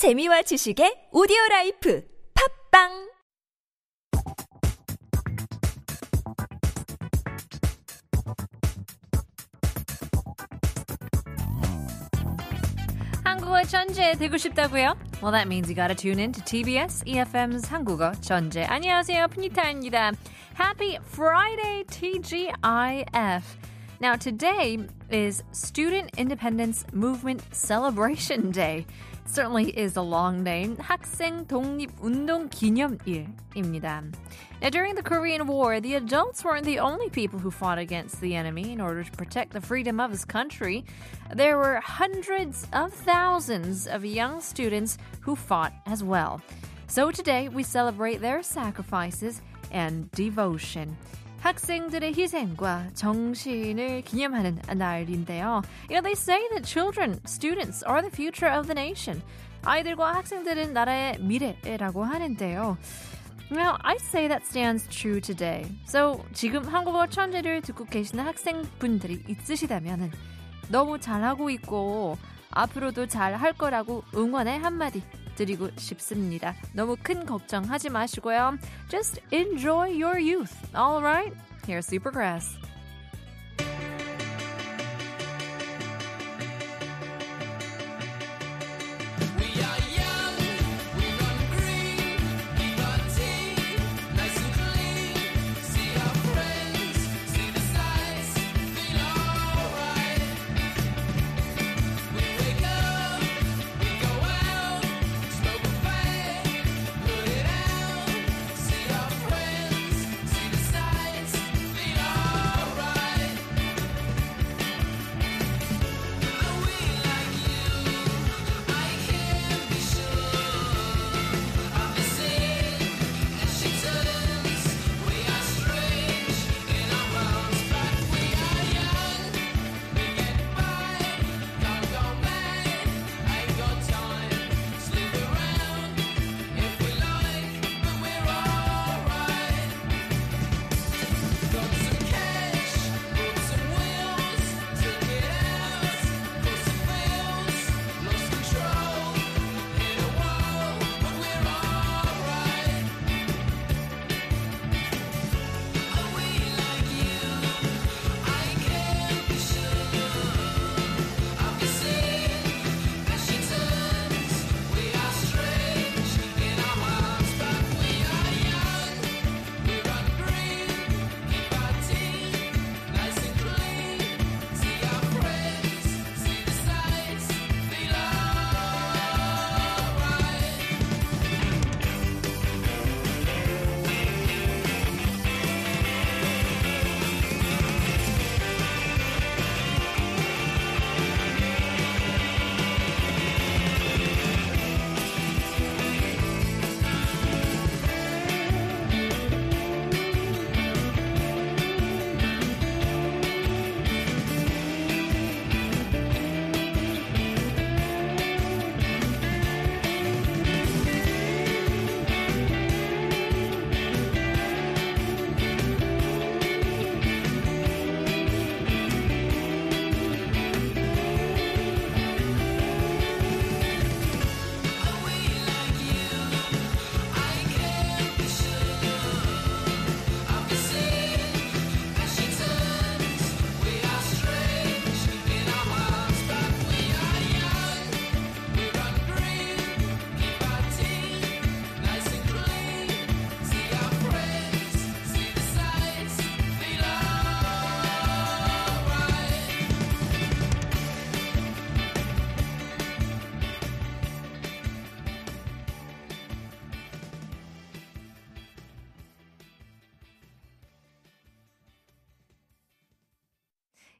재미와 지식의 오디오 라이프 팝빵 한국어 천재 되고 싶다고요? Well, that means you gotta tune in to TBS EFM's 한국어 천재. 안녕하세요, 푸니타입니다. Happy Friday, TGIF. Now, today is Student Independence Movement Celebration Day certainly is a long name. 학생 독립운동 기념일입니다. Now, during the Korean War, the adults weren't the only people who fought against the enemy in order to protect the freedom of his country. There were hundreds of thousands of young students who fought as well. So today we celebrate their sacrifices and devotion. 학생들의 희생과 정신을 기념하는 날인데요. You know, they say that children, students are the future of the nation. 아이들과 학생들은 나라의 미래라고 하는데요. Now, I say that stands true today. So, 지금 한국어 천재를 듣고 계시는 학생분들이 있으시다면 너무 잘하고 있고 앞으로도 잘 할 거라고 응원의 한마디 드리고 싶습니다. 너무 큰 걱정하지 마시고요. Just enjoy your youth. All right? Here's Supergrass.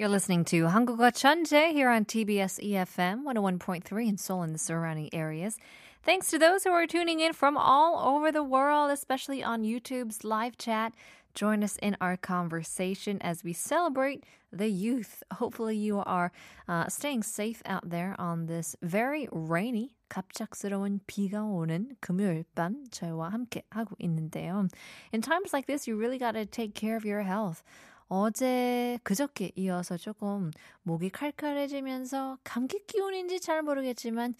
You're listening to 한국어 천재 here on TBS EFM 101.3 in Seoul and the surrounding areas. Thanks to those who are tuning in from all over the world, especially on YouTube's live chat. Join us in our conversation as we celebrate the youth. Hopefully, you are uh, staying safe out there on this very rainy, 갑작스러운 비가 오는 금요일 밤 저희와 함께 하고 있는데요. In times like this, you really got to take care of your health. 어제 그저께 이어서 조금 목이 칼칼해지면서 감기 기운인지 잘 모르겠지만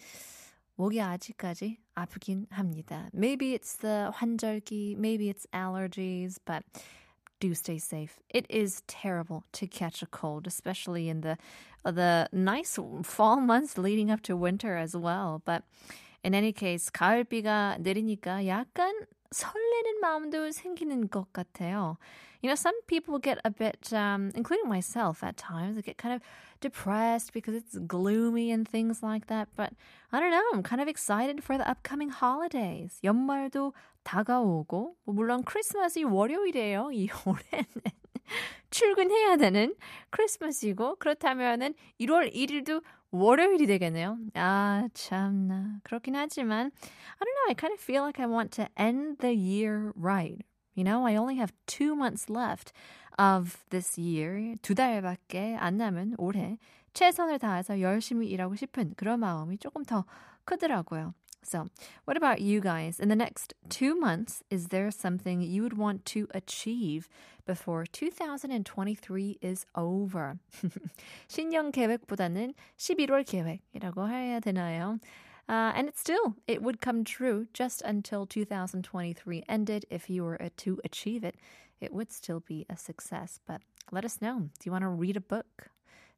목이 아직까지 아프긴 합니다. Maybe it's the 환절기, maybe it's allergies, but do stay safe. It is terrible to catch a cold, especially in the the nice fall months leading up to winter as well. But in any case, 가을비가 내리니까 약간 설레는 마음도 생기는 것 같아요. You know, some people get a bit, um, including myself at times, get kind of depressed because it's gloomy and things like that. But I don't know, I'm kind of excited for the upcoming holidays. 연말도 다가오고, 물론 크리스마스이 월요일이에요, 이 올해는. 출근해야 되는 크리스마스이고, 그렇다면은 1월 1일도 월요일이 되겠네요. 아, 참나. 그렇긴 하지만, I don't know, I kind of feel like I want to end the year right. You know, I only have two months left of this year. 두 달밖에 안 남은 올해 최선을 다해서 열심히 일하고 싶은 그런 마음이 조금 더 크더라고요. So, what about you guys? In the next two months, is there something you would want to achieve before 2023 is over? 신년 계획보다는 11월 계획이라고 해야 되나요? Uh, and it still, it would come true just until 2023 ended. If you were to achieve it, it would still be a success. But let us know. Do you want to read a book?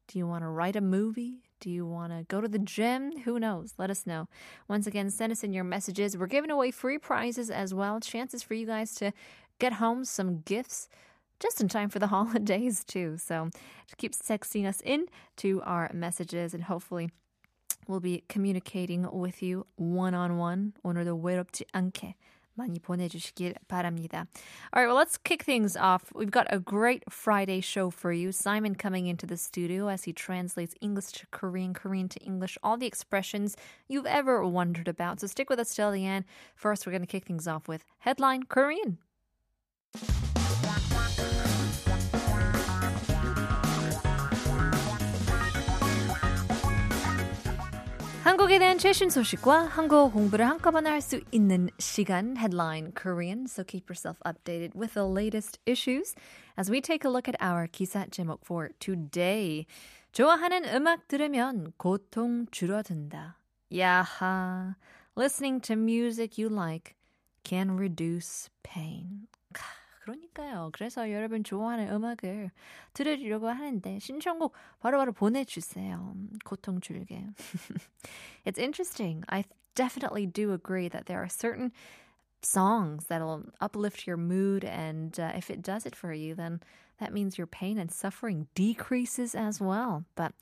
Do you want to write a movie? Do you want to go to the gym? Who knows? Let us know. Once again, send us in your messages. We're giving away free prizes as well. Chances for you guys to get home some gifts just in time for the holidays, too. So just keep texting us in to our messages and hopefully we'll be communicating with you one on one. 오늘도 외롭지 않게 많이 보내주시길 바랍니다. All right, well, let's kick things off. We've got a great Friday show for you. Simon coming into the studio as he translates English to Korean, Korean to English, all the expressions you've ever wondered about. So stick with us till the end. First, we're going to kick things off with Headline Korean. 한국에 대한 최신 소식과 한국어 공부를 한꺼번에 할 수 있는 시간 Headline Korean. So keep yourself updated with the latest issues as we take a look at our 기사 제목 for today. 좋아하는 음악 들으면 고통 줄어든다. 야하. Listening to music you like can reduce pain. 그러니까요. 그래서 여러분 좋아하는 음악을 들으려고 하는데 신청곡 바로바로 보내주세요. 고통 줄게. It's interesting. I definitely do agree that there are certain songs that'll uplift your mood and uh, if it does it for you then that means your pain and suffering decreases as well. But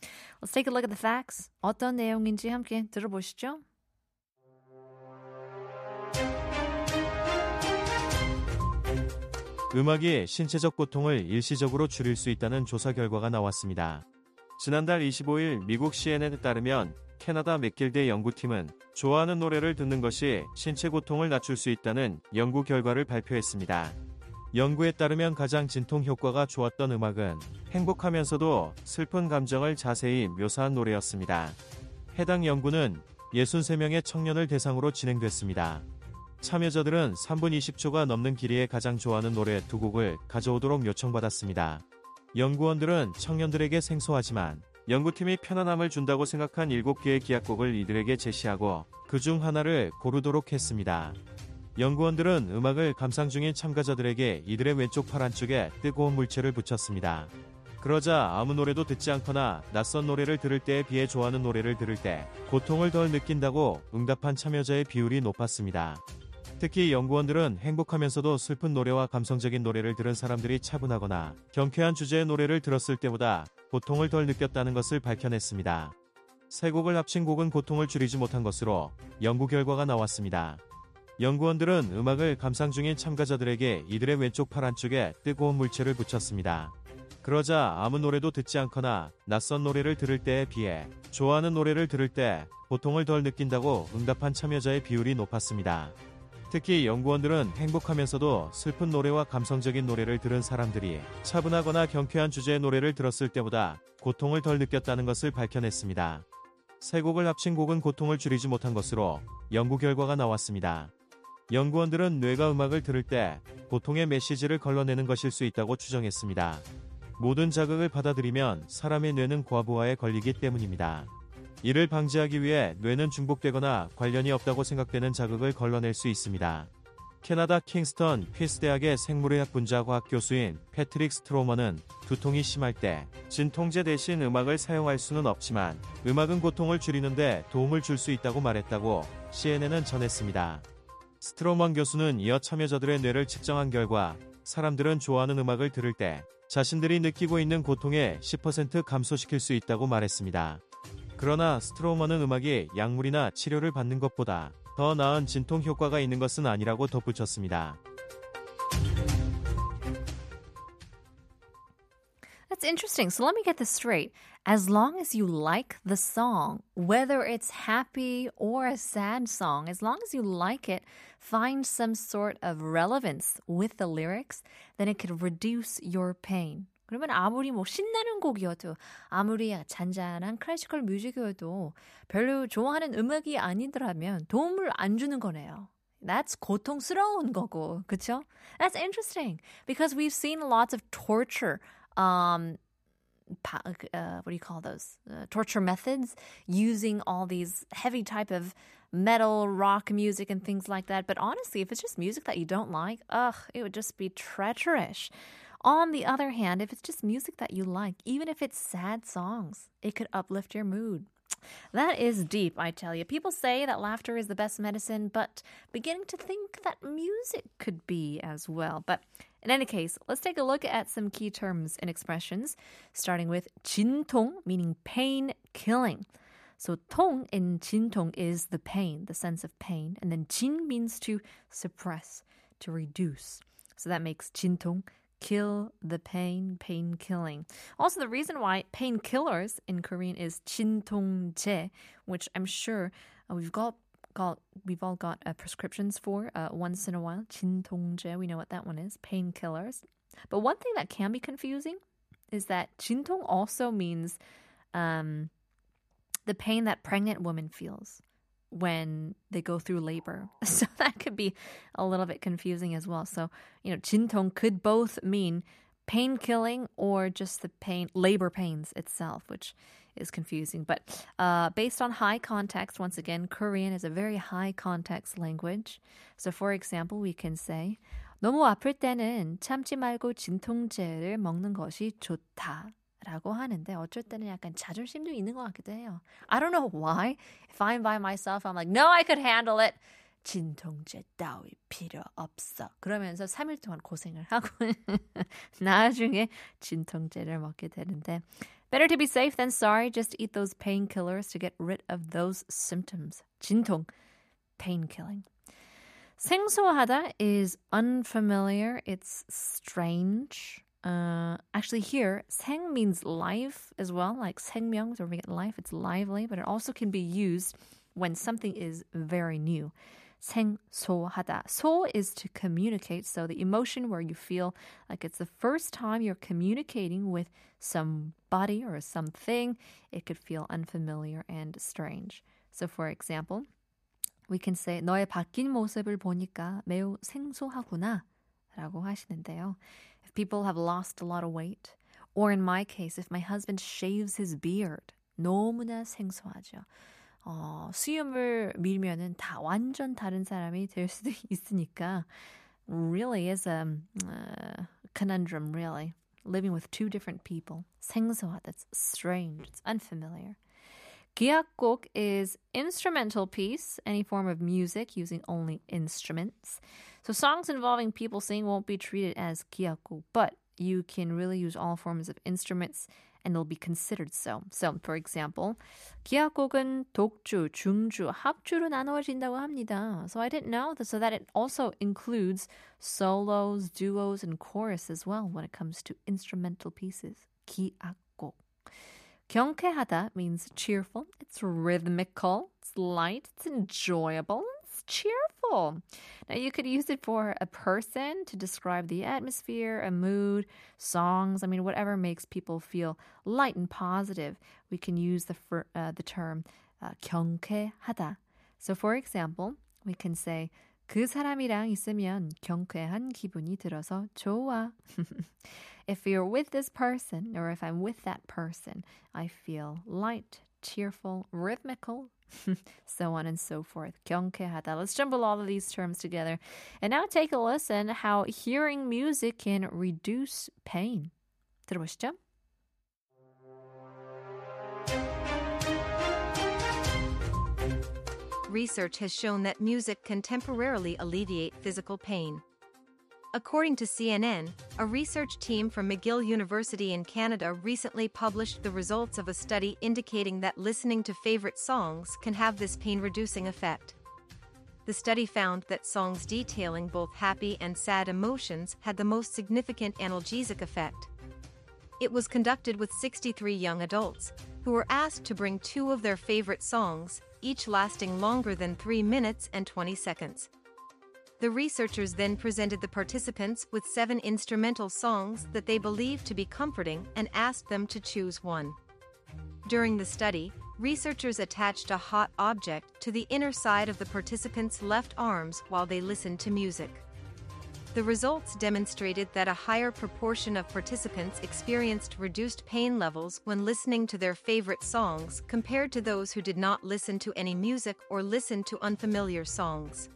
let's take a look at the facts. 어떤 내용인지 함께 들어보시죠. 음악이 신체적 고통을 일시적으로 줄일 수 있다는 조사 결과가 나왔습니다. 지난달 25일 미국 CNN에 따르면 캐나다 맥길대 연구팀은 좋아하는 노래를 듣는 것이 신체 고통을 낮출 수 있다는 연구 결과를 발표했습니다. 연구에 따르면 가장 진통 효과가 좋았던 음악은 행복하면서도 슬픈 감정을 자세히 묘사한 노래였습니다. 해당 연구는 63명의 청년을 대상으로 진행됐습니다. 참여자들은 3분 20초가 넘는 길이에 가장 좋아하는 노래 두 곡을 가져오도록 요청받았습니다. 연구원들은 청년들에게 생소하지만 연구팀이 편안함을 준다고 생각한 7개의 기악곡을 이들에게 제시하고 그 중 하나를 고르도록 했습니다. 연구원들은 음악을 감상 중인 참가자들에게 이들의 왼쪽 팔 안쪽에 뜨거운 물체를 붙였습니다. 그러자 아무 노래도 듣지 않거나 낯선 노래를 들을 때에 비해 좋아하는 노래를 들을 때 고통을 덜 느낀다고 응답한 참여자의 비율이 높았습니다. 특히 연구원들은 행복하면서도 슬픈 노래와 감성적인 노래를 들은 사람들이 차분하거나 경쾌한 주제의 노래를 들었을 때보다 고통을 덜 느꼈다는 것을 밝혀냈습니다. 세 곡을 합친 곡은 고통을 줄이지 못한 것으로 연구 결과가 나왔습니다. 연구원들은 음악을 감상 중인 참가자들에게 이들의 왼쪽 팔 안쪽에 뜨거운 물체를 붙였습니다. 그러자 아무 노래도 듣지 않거나 낯선 노래를 들을 때에 비해 좋아하는 노래를 들을 때 고통을 덜 느낀다고 응답한 참여자의 비율이 높았습니다. 특히 연구원들은 행복하면서도 슬픈 노래와 감성적인 노래를 들은 사람들이 차분하거나 경쾌한 주제의 노래를 들었을 때보다 고통을 덜 느꼈다는 것을 밝혀냈습니다. 세 곡을 합친 곡은 고통을 줄이지 못한 것으로 연구 결과가 나왔습니다. 연구원들은 뇌가 음악을 들을 때 고통의 메시지를 걸러내는 것일 수 있다고 추정했습니다. 모든 자극을 받아들이면 사람의 뇌는 과부하에 걸리기 때문입니다. 이를 방지하기 위해 뇌는 중복되거나 관련이 없다고 생각되는 자극을 걸러낼 수 있습니다. 캐나다 킹스턴 피스 대학의 생물의학 분자 과학 교수인 패트릭 스트로머는 두통이 심할 때 진통제 대신 음악을 사용할 수는 없지만 음악은 고통을 줄이는데 도움을 줄 수 있다고 말했다고 CNN은 전했습니다. 스트로먼 교수는 이어 참여자들의 뇌를 측정한 결과 사람들은 좋아하는 음악을 들을 때 자신들이 느끼고 있는 고통의 10% 감소시킬 수 있다고 말했습니다. 그러나 스트로먼은 음악이 약물이나 치료를 받는 것보다 더 나은 진통 효과가 있는 것은 아니라고 덧붙였습니다. That's interesting. So let me get this straight. As long as you like the song, whether it's happy or a sad song, as long as you like it, find some sort of relevance with the lyrics, then it could reduce your pain. 그러면 아무리 뭐 신나는 곡이어도 아무리 잔잔한 클래시컬 뮤직이어도 별로 좋아하는 음악이 아니더라면 도움을 안 주는 거네요. That's 고통스러운 거고, 그쵸? That's interesting because we've seen lots of torture um, uh, what do you call those uh, torture methods using all these heavy type of metal rock music and things like that but honestly if it's just music that you don't like ugh it would just be treacherous on the other hand, if it's just music that you like, even if it's sad songs, it could uplift your mood. That is deep, I tell you. People say that laughter is the best medicine, but beginning to think that music could be as well. But in any case, let's take a look at some key terms and expressions, starting with 진통, meaning pain killing. So tong in jintong is the pain, the sense of pain, and then jin means to suppress, to reduce. So that makes jintong kill the pain, pain killing. Also, the reason why painkillers in Korean is 진통제, which I'm sure uh, we've got got we've all got uh, prescriptions for uh, once in a while. 진통제, we know what that one is. Painkillers. But one thing that can be confusing is that 진통 also means um, the pain that pregnant women feels when they go through labor. So that could be a little bit confusing as well. So, you know, 진통 could both mean pain killing or just the pain, labor pains itself, which is confusing. But uh, based on high context, once again, Korean is a very high context language. So, for example, we can say, 너무 아플 때는 참지 말고 진통제를 먹는 것이 좋다. 라고 하는데 어쩔 때는 약간 자존심도 있는 것 같기도 해요. I don't know why. If I'm by myself, I'm like, no, I could handle it. 진통제 따위 필요 없어. 그러면서 3일 동안 고생을 하고 나중에 진통제를 먹게 되는데 Better to be safe than sorry. Just eat those painkillers to get rid of those symptoms. 진통, pain killing. 생소하다 is unfamiliar. It's strange. Uh, actually, here, 생 means life as well, like 생명, so we get life, it's lively, but it also can be used when something is very new. 생소하다. 소 is to communicate, so the emotion where you feel like it's the first time you're communicating with somebody or something, it could feel unfamiliar and strange. So, for example, we can say 너의 바뀐 모습을 보니까 매우 생소하구나 라고 하시는데요. if people have lost a lot of weight, or in my case, if my husband shaves his beard, 너무나 생소하죠. 어, 수염을 밀면은 다 완전 다른 사람이 될 수도 있으니까 really is a uh, conundrum, really. Living with two different people. 생소하다. That's strange. It's unfamiliar. 기악곡 is instrumental piece, any form of music using only instruments. So songs involving people singing won't be treated as 기악곡, but you can really use all forms of instruments and they'll be considered so. So, for example, 기악곡은 독주, 중주, 합주로 나누어진다고 합니다. So I didn't know that, so that it also includes solos, duos, and chorus as well when it comes to instrumental pieces. 기악곡. 경쾌하다 means cheerful. It's rhythmical. It's light. It's enjoyable. It's cheerful. Now, you could use it for a person to describe the atmosphere, a mood, songs. I mean, whatever makes people feel light and positive. We can use the uh, the term uh, 경쾌하다. So, for example, we can say 그 사람이랑 있으면 경쾌한 기분이 들어서 좋아. if you're with this person or if I'm with that person, I feel light, cheerful, rhythmical, so on and so forth. 경쾌하다. Let's jumble all of these terms together. And now take a listen how hearing music can reduce pain. 들어보시죠. Research has shown that music can temporarily alleviate physical pain. According to CNN, a research team from McGill University in Canada recently published the results of a study indicating that listening to favorite songs can have this pain reducing effect. The study found that songs detailing both happy and sad emotions had the most significant analgesic effect. It was conducted with 63 young adults, who were asked to bring two of their favorite songs, each lasting longer than 3 minutes and 20 seconds. The researchers then presented the participants with seven instrumental songs that they believed to be comforting and asked them to choose one. During the study, researchers attached a hot object to the inner side of the participants' left arms while they listened to music. The results demonstrated that a higher proportion of participants experienced reduced pain levels when listening to their favorite songs compared to those who did not listen to any music or listen to unfamiliar songs.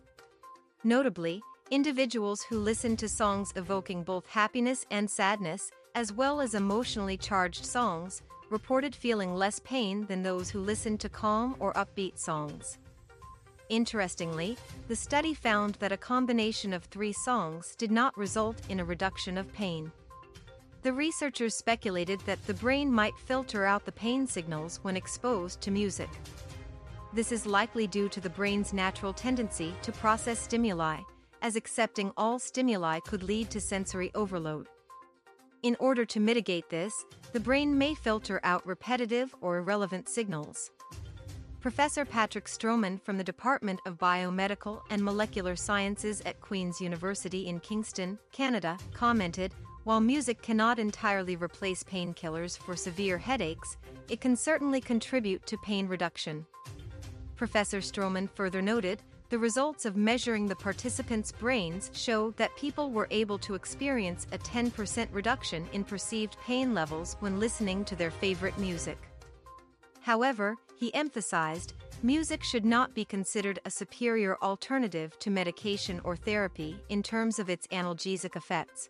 Notably, individuals who listened to songs evoking both happiness and sadness, as well as emotionally charged songs, reported feeling less pain than those who listened to calm or upbeat songs. Interestingly, the study found that a combination of three songs did not result in a reduction of pain. The researchers speculated that the brain might filter out the pain signals when exposed to music. This is likely due to the brain's natural tendency to process stimuli, as accepting all stimuli could lead to sensory overload. In order to mitigate this, the brain may filter out repetitive or irrelevant signals. Professor Patrick Stroman from the Department of Biomedical and Molecular Sciences at Queen's University in Kingston, Canada, commented While music cannot entirely replace painkillers for severe headaches, it can certainly contribute to pain reduction. Professor Stroman further noted, the results of measuring the participants' brains show that people were able to experience a 10% reduction in perceived pain levels when listening to their favorite music. However, he emphasized, music should not be considered a superior alternative to medication or therapy in terms of its analgesic effects.